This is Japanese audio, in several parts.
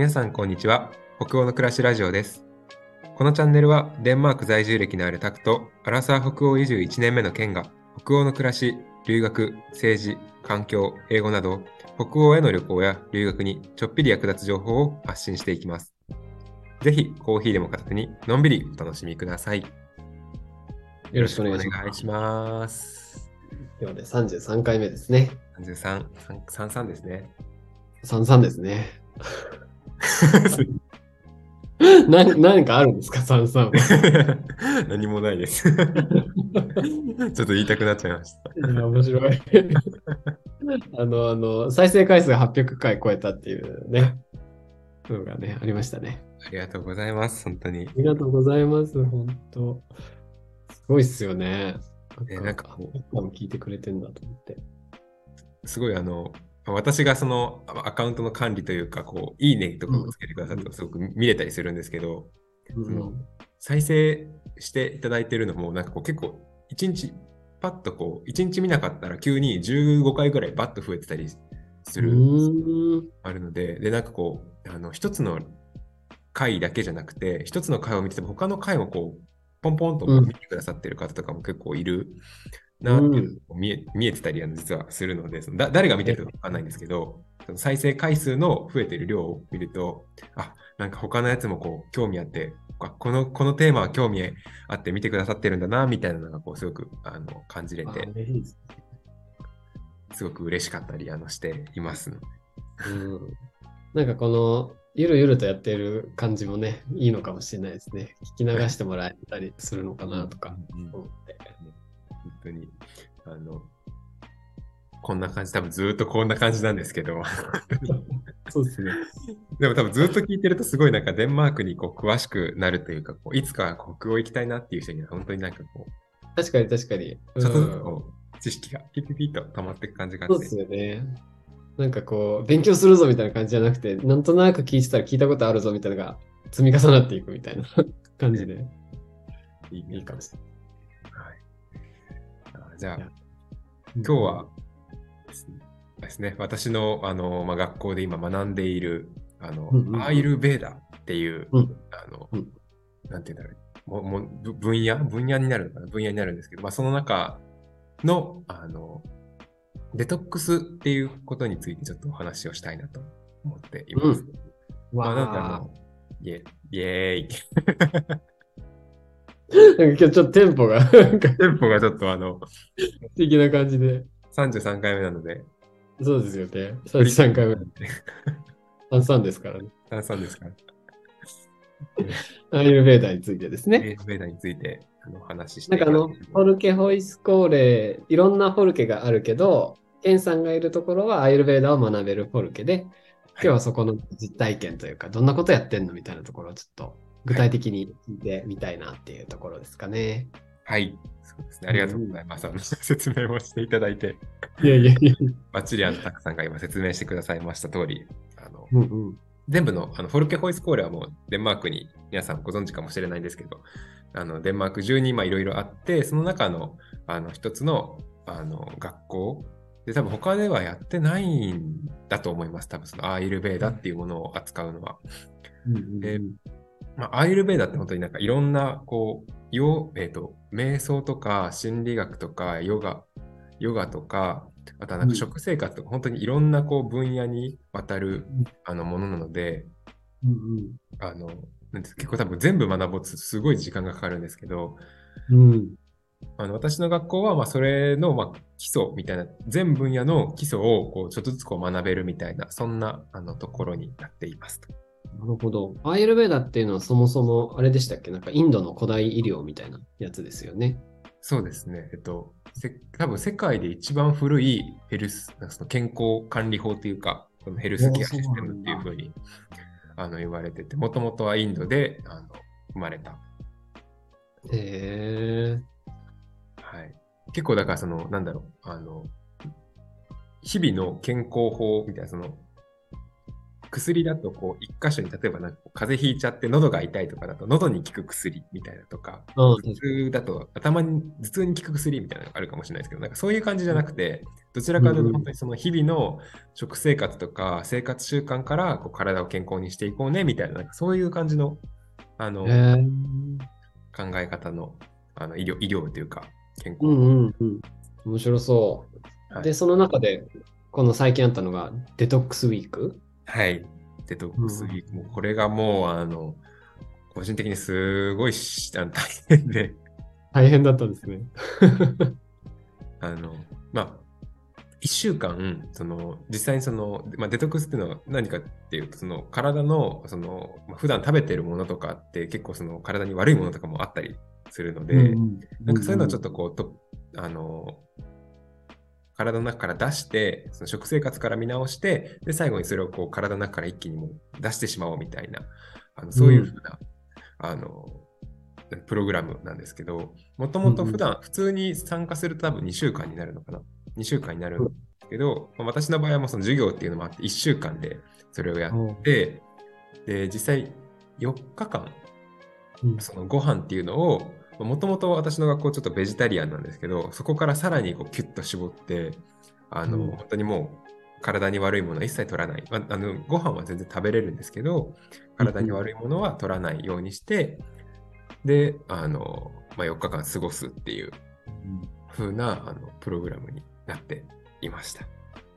皆さんこんにちは北欧の暮らしラジオですこのチャンネルはデンマーク在住歴のあるタクとアラサー北欧移住1年目のケンが北欧の暮らし留学政治環境英語など北欧への旅行や留学にちょっぴり役立つ情報を発信していきますぜひコーヒーでも片手にのんびりお楽しみくださいよろしくお願いします。お願いします今日で33回目ですね。33、33ですね。33ですね。な 何かあるんですか、33は。何もないです。ちょっと言いたくなっちゃいました。いや、面白い。あの、あの、再生回数が800回超えたっていうね、のがね、ありましたね。ありがとうございます、本当にあ。りがとうございます、本当すごいっすよね。ねなんかこう多分聞いてくれてんだと思って。すごいあの、私がそのあアカウントの管理というか、こう、いいねとかをつけてくださるとすごく見れたりするんですけど、うん。の再生していただいてるのも、なんかこう結構、一日、パッとこう、一日見なかったら急に15回ぐらいバッと増えてたりすうる、あるので、で、なんかこう、あの、一つの回だけじゃなくて、一つの回を見てても、他の回もこう、ポンポンとうん。見てくださってる方とかも結構いるなっていうのが見え見えてたりあの実はするので、そのだ誰が見てるかわかんないんですけど、その再生回数の増えてる量を見ると、あ、なんか他のやつもこう、興味あって、あこの、このテーマは興味あって見てくださってるんだな、みたいなのがこう、すごくあの感じれあて、すすごく嬉しかったりあのしていますので。うんなんかこのゆるゆるとやってる感じもね、いいのかもしれないですね。聞き流してもらえたりするのかなとかうんうん思って。本当に、あの、こんな感じ、多分ずーっとこんな感じなんですけど、そうですね。でも多分ずっと聞いてるとすごいなんかデンマークにこう詳しくなるというか、こういつか北欧行きたいなっていう人には本当になんかこ確かに確かに。う、ちょっと知識がピピピッと溜まっていく感じがあそうですよね。なんかこう、勉強するぞみたいな感じじゃなくて、なんとなく聞いてたら聞いたことあるぞみたいなのが積み重なっていくみたいな感じでいいいいかもしれはいあじゃあ。今日はですね私のあの、まあ、学校で今学んでいるあの、うんうんアーユルベーダっていう、うん。あの、うん。なんていうんだろう、ももぶ分野？分野になるのかな？分野になるんですけど、まあ、その中の、あの、デトックスっていうことについてちょっとお話をしたいなと思っています。まあ、なんかあわの、イェイ。ェーイ。ーなんか今日ちょっとテンポがなんかテンポがちょっとあの、素敵な感じで。33回目なので、そうですよね。33回目。33ですからね。33ですから、アーユルベーダーについてですね。エーベーダについてお話ししてなんかあの、フォルケホイスコーレ、いろんなフォルケがあるけど、ケンさんがいるところはアーユルベーダーを学べるフォルケで、今日はそこの実体験というか、どんなことやってんのみたいなところをちょっと具体的に聞いてみたいなっていうところですかね。はい、そうですね。ありがとうございます。あの説明をしていただいて、いやいやいや。バッチリあのたくさんが今説明してくださいました通り、あのうんうん。全部のあのフォルケホイスコーレはもうデンマークに皆さんご存知かもしれないんですけど、あのデンマーク中に今いろいろあって、その中のあの一つのあの学校で多分他ではやってないんだと思います。多分そのアーユルベーダっていうものを扱うのは。うんうんうんでまあ、アーユルベーダって本当になんかいろんな、こう、よえっ、と、瞑想とか心理学とかヨガ、ヨガとか、あとはなんかうん食生活とか、本当にいろんなこう分野にわたるうんあのものなので、うんあの、なんです結構多分全部学ぼうとすごい時間がかかるんですけど、うん。うん。あの私の学校はまあそれのまあ基礎みたいな、全分野の基礎をこうちょっとずつこう学べるみたいな、そんなあのところになっていますと。なるほど。アーユルベーダっていうのはそもそもあれでしたっけ？なんかインドの古代医療みたいなやつですよね。そうですね。えっと、せ多分世界で一番古いヘルス、なんかその健康管理法というか、そのヘルスケアシステムっていうふうにあの言われてて、もともとはインドであの生まれた。へえ。はい。結構だからその、なんだろう、あの、日々の健康法みたいな、その、薬だとこう一箇所に例えばなんか風邪ひいちゃって喉が痛いとかだと喉に効く薬みたいなとか、うん頭痛だと頭に頭痛に効く薬みたいなのがあるかもしれないですけど、なんかそういう感じじゃなくて、どちらかというと本当にその日々の食生活とか生活習慣からこう体を健康にしていこうねみたいななんかそういう感じのあの。考え方のあの医療医療というか健康、うんうんうん。面白そう。はいで、その中で、この最近あったのが、デトックスウィーク。はい。デトックスウィーク、もうこれがもう、あの、個人的にすごいしあの大変で、大変だったんですね。あの、まあ、1週間、その、実際にその、まあ、デトックスっていうのは何かっていうと、その、体の、その、まあ、普段食べてるものとかって結構その、体に悪いものとかもあったりするので、なんかそういうのをちょっとこう、とあの、体の中から出して、その食生活から見直して、で、最後にそれをこう、体の中から一気にもう出してしまおうみたいな、あのそういうふうな、あの、プログラムなんですけど、もともと普段、普通に参加すると多分2週間になるのかな？2週間になるんですけど、まあ私の場合はもうその授業っていうのもあって、1週間でそれをやって、で、実際4日間、うん。そのご飯っていうのを、もともと私の学校ちょっとベジタリアンなんですけど、そこからさらにこうキュッと絞って、あの、うん本当にもう体に悪いものは一切取らない。まあ、あのご飯は全然食べれるんですけど、体に悪いものは取らないようにして、で、あの、まあ、4日間過ごすっていう風なあのプログラムになっていました。へ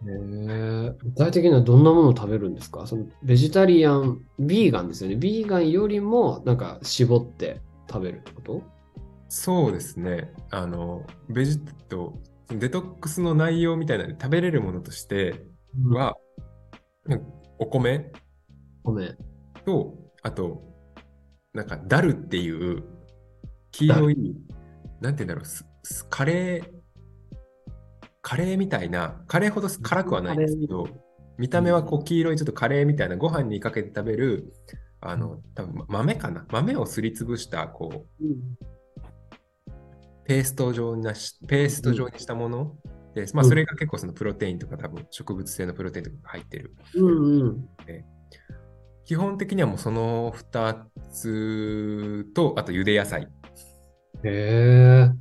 え具体的にはどんなものを食べるんですか？そのベジタリアン、ビーガンですよね。ビーガンよりもなんか絞って食べるってこと？そうですね。あの、ベジと、デトックスの内容みたいな食べれるものとしては、お米ごめん。と、あと、なんか、ダルっていう、黄色い、なんて言うんだろうカレー、カレーみたいな、カレーほど辛くはないんですけど、見た目はこう黄色いちょっとカレーみたいなご飯にかけて食べる、あの、多分豆かな？豆をすりつぶした、こう、ペースト状になし、ペースト状にしたもので、まあ、うんそれが結構そのプロテインとか多分植物性のプロテインとかが入ってる。うんうん。基本的にはもうその2つと、あと茹で野菜。へえ。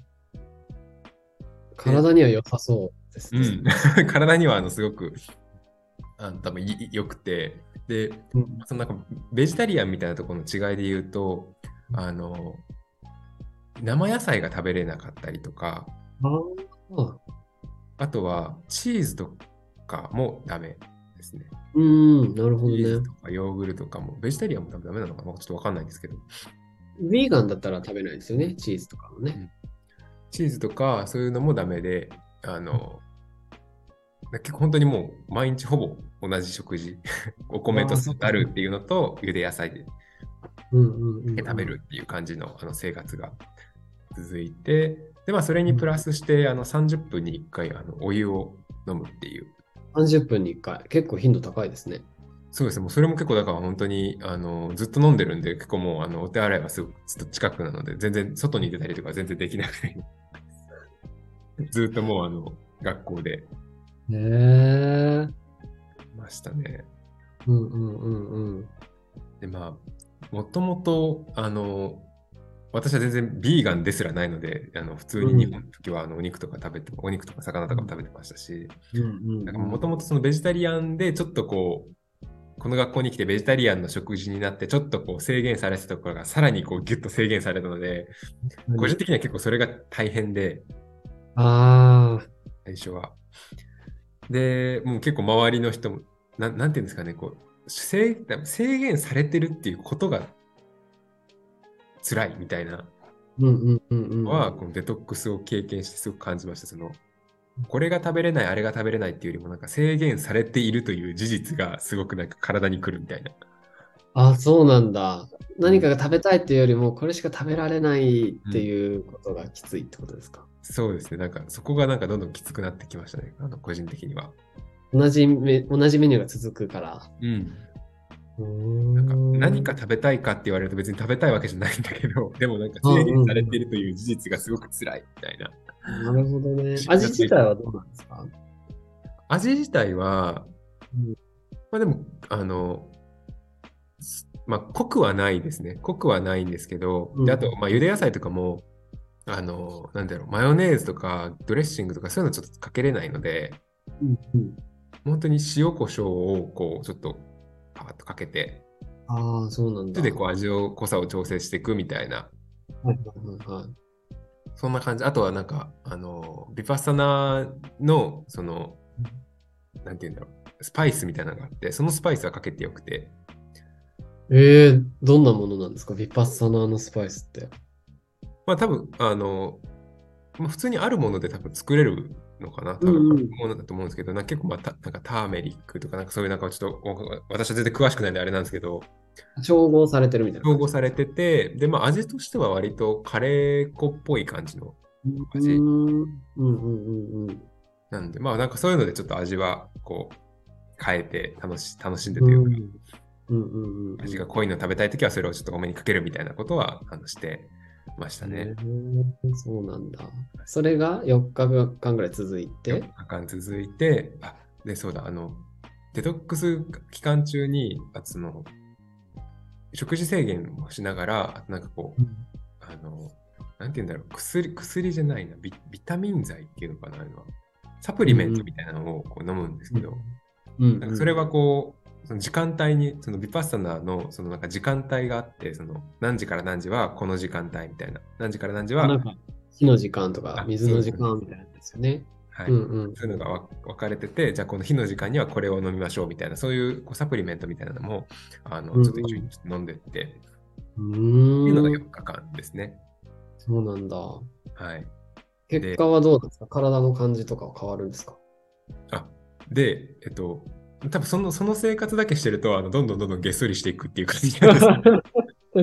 体には良さそうですね。うん、体にはあのすごくあの多分い良くて、で、うんそのなんかベジタリアンみたいなところの違いで言うと、あの、生野菜が食べれなかったりとか、あとはチーズとかもダメですね。うん、なるほどねチーズ。とかヨーグルトとかも、ベジタリアンも多分ダメなのかなちょっとわかんないんですけど、ビーガンだったら食べないですよね、チーズとかもね。チーズとかそういうのもダメで、あの、結構本当にもう毎日ほぼ同じ食事、お米とあるっていうのと、茹で野菜で。食べるっていう感じのあの生活が続いて、で、まあそれにプラスして、あの30分に1回あのお湯を飲むっていう。30分に1回。結構頻度高いですね。そうですね、もうそれも結構だから本当にあのずっと飲んでるんで、結構もうあのお手洗いはすぐずっと近くなので、全然外に出たりとか全然できなくて、ずっともうあの学校でへえ。いましたね。うんうんうんうん。で、まあ、もともと、あの、私は全然ビーガンですらないので、あの普通に日本の時はあのお肉とか食べて、お肉とか魚とかも食べてましたし、うんうんもともとそのベジタリアンでちょっとこう、この学校に来てベジタリアンの食事になってちょっとこう制限されてたところがさらにこうギュッと制限されたので、個人的には結構それが大変で、ああ。最初は。で、もう結構周りの人も、なんなんていうんですかね、こう制制限されてるっていうことが辛いみたいなうんうんうんうん。のは、このデトックスを経験してすごく感じました。そのこれが食べれない、あれが食べれないっていうよりも、なんか制限されているという事実がすごくなんか体に来るみたいな。あ、そうなんだ。何かが食べたいっていうよりも、これしか食べられないっていうことがきついってことですか？そうですね。なんかそこがなんかどんどんきつくなってきましたね。あの個人的には。同じメ同じメニューが続くから。うん。ななんか何か食べたいかって言われると別に食べたいわけじゃないんだけど、でもなんか制限されているという事実がすごく辛いみたいな。なるほどね。味自体はどうなんですか？味自体は、うんまあでも、あの、すまあ濃くはないですね。濃くはないんですけど、うんであと、まあ茹で野菜とかも、あの、なんだろう、マヨネーズとかドレッシングとかそういうのちょっとかけれないので、うんうん。本当に塩コショウをこうちょっとパーッとかけて、ああ、そうなんだ。それでこう味を濃さを調整していくみたいな、はいはいはいはい。そんな感じ。あとはなんか、あの、ビパッサナーの、その、なんて言うんだろう、スパイスみたいなのがあって、そのスパイスはかけてよくて、えー、どんなものなんですか？ビパッサナーのスパイスって。まあ多分、あの、まあ、普通にあるもので多分作れるのかな、多うんうん分ものだと思うんですけど、なんか結構まあたなんかターメリックとかなんかそういうなんかちょっとお私は全然詳しくないんであれなんですけど、調合されてるみたいな。統合されてて、で、まあ味としては割とカレー粉っぽい感じのう味んうんうんうんうん。なんで、まあなんかそういうのでちょっと味はこう変えて楽し楽しんでというか、うんうんうん。味が濃いの食べたいときはそれをちょっと多めにかけるみたいなことはあのしてましたね。そうなんだ。それが4日間ぐらい続いて？4、日間続いて、あ、で、そうだ、あの、デトックス期間中に、あその、食事制限をしながら、なんかこう、あの、なんて言うんだろう、薬、薬じゃないな、ビビタミン剤っていうのかな、あれは。サプリメントみたいなのをこう飲むんですけど、うんなんかそれはこう、その時間帯に、そのビパッサナーのそのなんか時間帯があって、その何時から何時はこの時間帯みたいな、何時から何時は、火の時間とかあ水の時間みたいなんですよね。はい、うんうん。そういうのがわ分かれてて、じゃあこの日の時間にはこれを飲みましょうみたいな、そういうこうサプリメントみたいなのも、あのうんうんちょっと一緒に飲んでって、ってういうのがーん。4日間ですね。そうなんだ。はい。結果はどうですか？体の感じとかは変わるんですか？あで、えっと、多分そのその生活だけしてると、あのどんどんどんどんげっそりしていくっていう感じなんです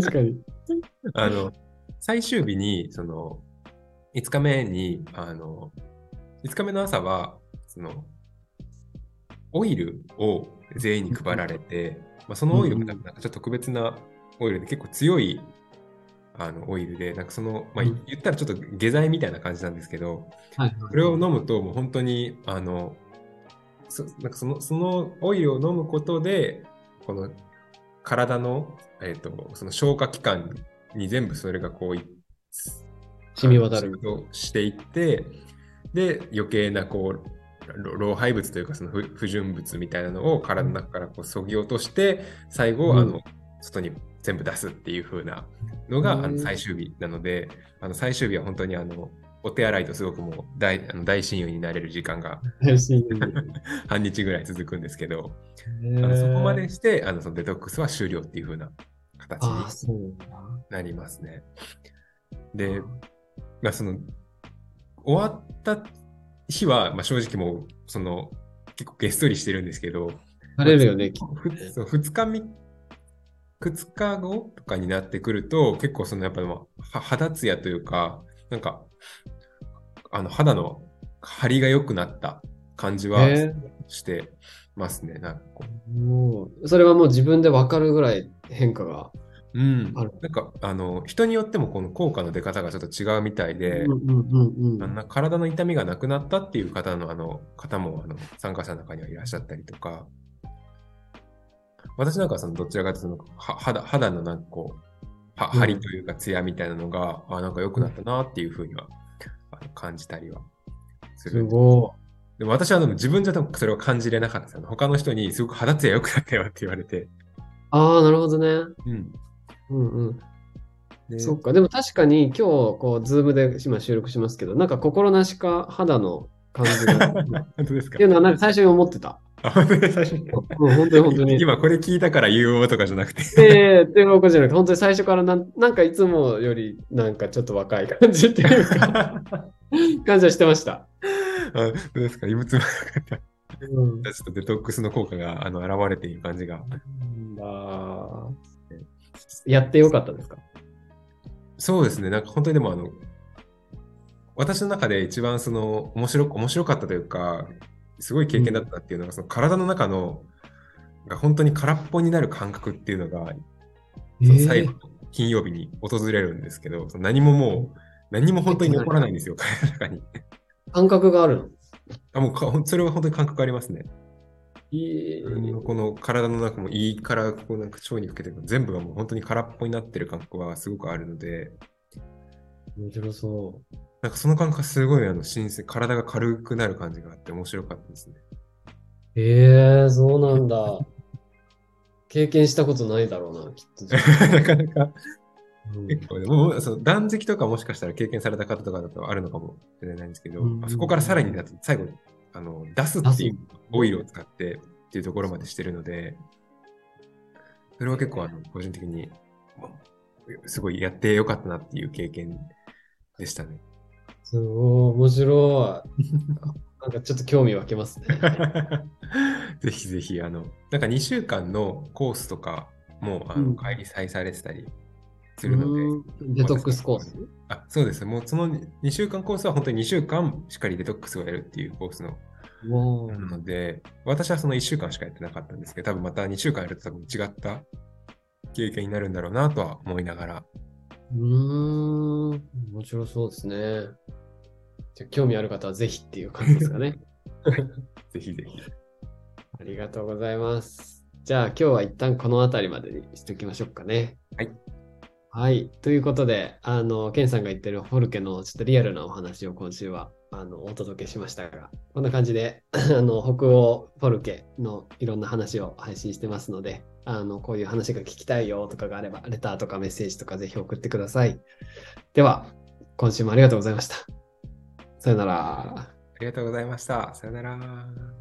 確かに。あの、最終日に、その、5日目に、あの、5日目の朝は、その、オイルを全員に配られて、まあ、そのオイルもなんかちょっと特別なオイルで結構強いあのオイルで、なんかその、まあ、うん言ったらちょっと下剤みたいな感じなんですけど、はい。これを飲むともう本当に、あの、そなんかそのそのオイルを飲むことで、この体の、えっとその消化器官に全部それがこうい染み渡る。していって、で、余計なこう、老老廃物というかその不不純物みたいなのを体の中からこう削ぎ落として、最後、うん。あの外に全部出すっていう風なのが、うんあの最終日なので、あの最終日は本当にあのお手洗いとすごくもう大あの大親友になれる時間が半日ぐらい続くんですけど、あのそこまでしてあのそのデトックスは終了っていう風な形になりますね。で、まあ、その終わった日は、まあ、正直もうその結構げっそりしてるんですけど、慣れるよね、そう2日み2日後とかになってくると結構そのやっぱ肌ツヤというかなんかあの肌の張りが良くなった感じはへしてますね。なんかもう。それはもう自分で分かるぐらい変化が。うん、なんかあの人によってもこの効果の出方がちょっと違うみたいで、あんな体の痛みがなくなったっていう方のあの方もあの参加者の中にはいらっしゃったりとか、私なんかはそのどちらかというとそのは肌肌のなんかこう、張りというかツヤみたいなのが、あなんか良くなったなっていうふうには感じたりはすする。ごでも私はあの自分じゃ多分それを感じれなかった他の人にすごく肌ツヤ良くなったよって言われて。い。ああ、なるほどね。うん。うんうん。でそっか。でも確かに今日、こう、ズームで今収録しますけど、なんか心なしか肌の感じが。っ 本当ですか？ていうのはなんか最初に思ってた。あ本当に最初本当に本当に。今これ聞いたから言おうとかじゃなくて。ええっていうことじゃなくて、本当に最初からなんなんかいつもよりなんかちょっと若い感じっていうか、感じはしてました。あどうですか？異物もうん。ちょっとデトックスの効果があの現れている感じが。あやってよかったですか？そうですね、なんか本当にでもあの、私の中で一番その面白面白かったというか、すごい経験だったっていうのが、その体の中のが本当に空っぽになる感覚っていうのが、その最後、金曜日に訪れるんですけど、何ももう、何も本当に残らないんですよ、体の中に。感覚があるの？あもうそれは本当に感覚ありますね。いいこの体の中も胃からこうなんか腸にかけて全部がもう本当に空っぽになってる感覚はすごくあるので、面白そなんかその感覚すごいあの新鮮、体が軽くなる感じがあって面白かったですね。う。ええそうなんだ。経験したことないだろうな、きっと。なかなかうん結構ね、もうその断食とかもしかしたら経験された方とかだとあるのかもしれないんですけど、うんそこからさらにだと最後にあの出すっていうオイルを使ってっていうところまでしてるので、それは結構あの個人的に、まあすごいやってよかったなっていう経験でしたね。すごい、面白い。なんかちょっと興味湧けますね。ぜひぜひ、あの、なんか2週間のコースとかもあうんの開催されてたりするので、うんデトックスコース？あそうです。もうその2週間コースは本当に2週間しっかりデトックスをやるっていうコースのもなので、私はその1週間しかやってなかったんですけど、多分また2週間やると多分違った経験になるんだろうなとは思いながら。う、うーん、面白そうですね。じゃあ興味ある方はぜひっていう感じですかね。ぜひぜひ。ありがとうございます。じゃあ今日は一旦この辺りまでにしておきましょうかね。はい。はい。ということで、あの、ケンさんが言ってるフォルケのちょっとリアルなお話を今週はあのお届けしましたが、こんな感じで、あの、北欧フォルケのいろんな話を配信してますので、あの、こういう話が聞きたいよとかがあれば、レターとかメッセージとかぜひ送ってください。では、今週もありがとうございました。さよなら。ありがとうございました。さよなら。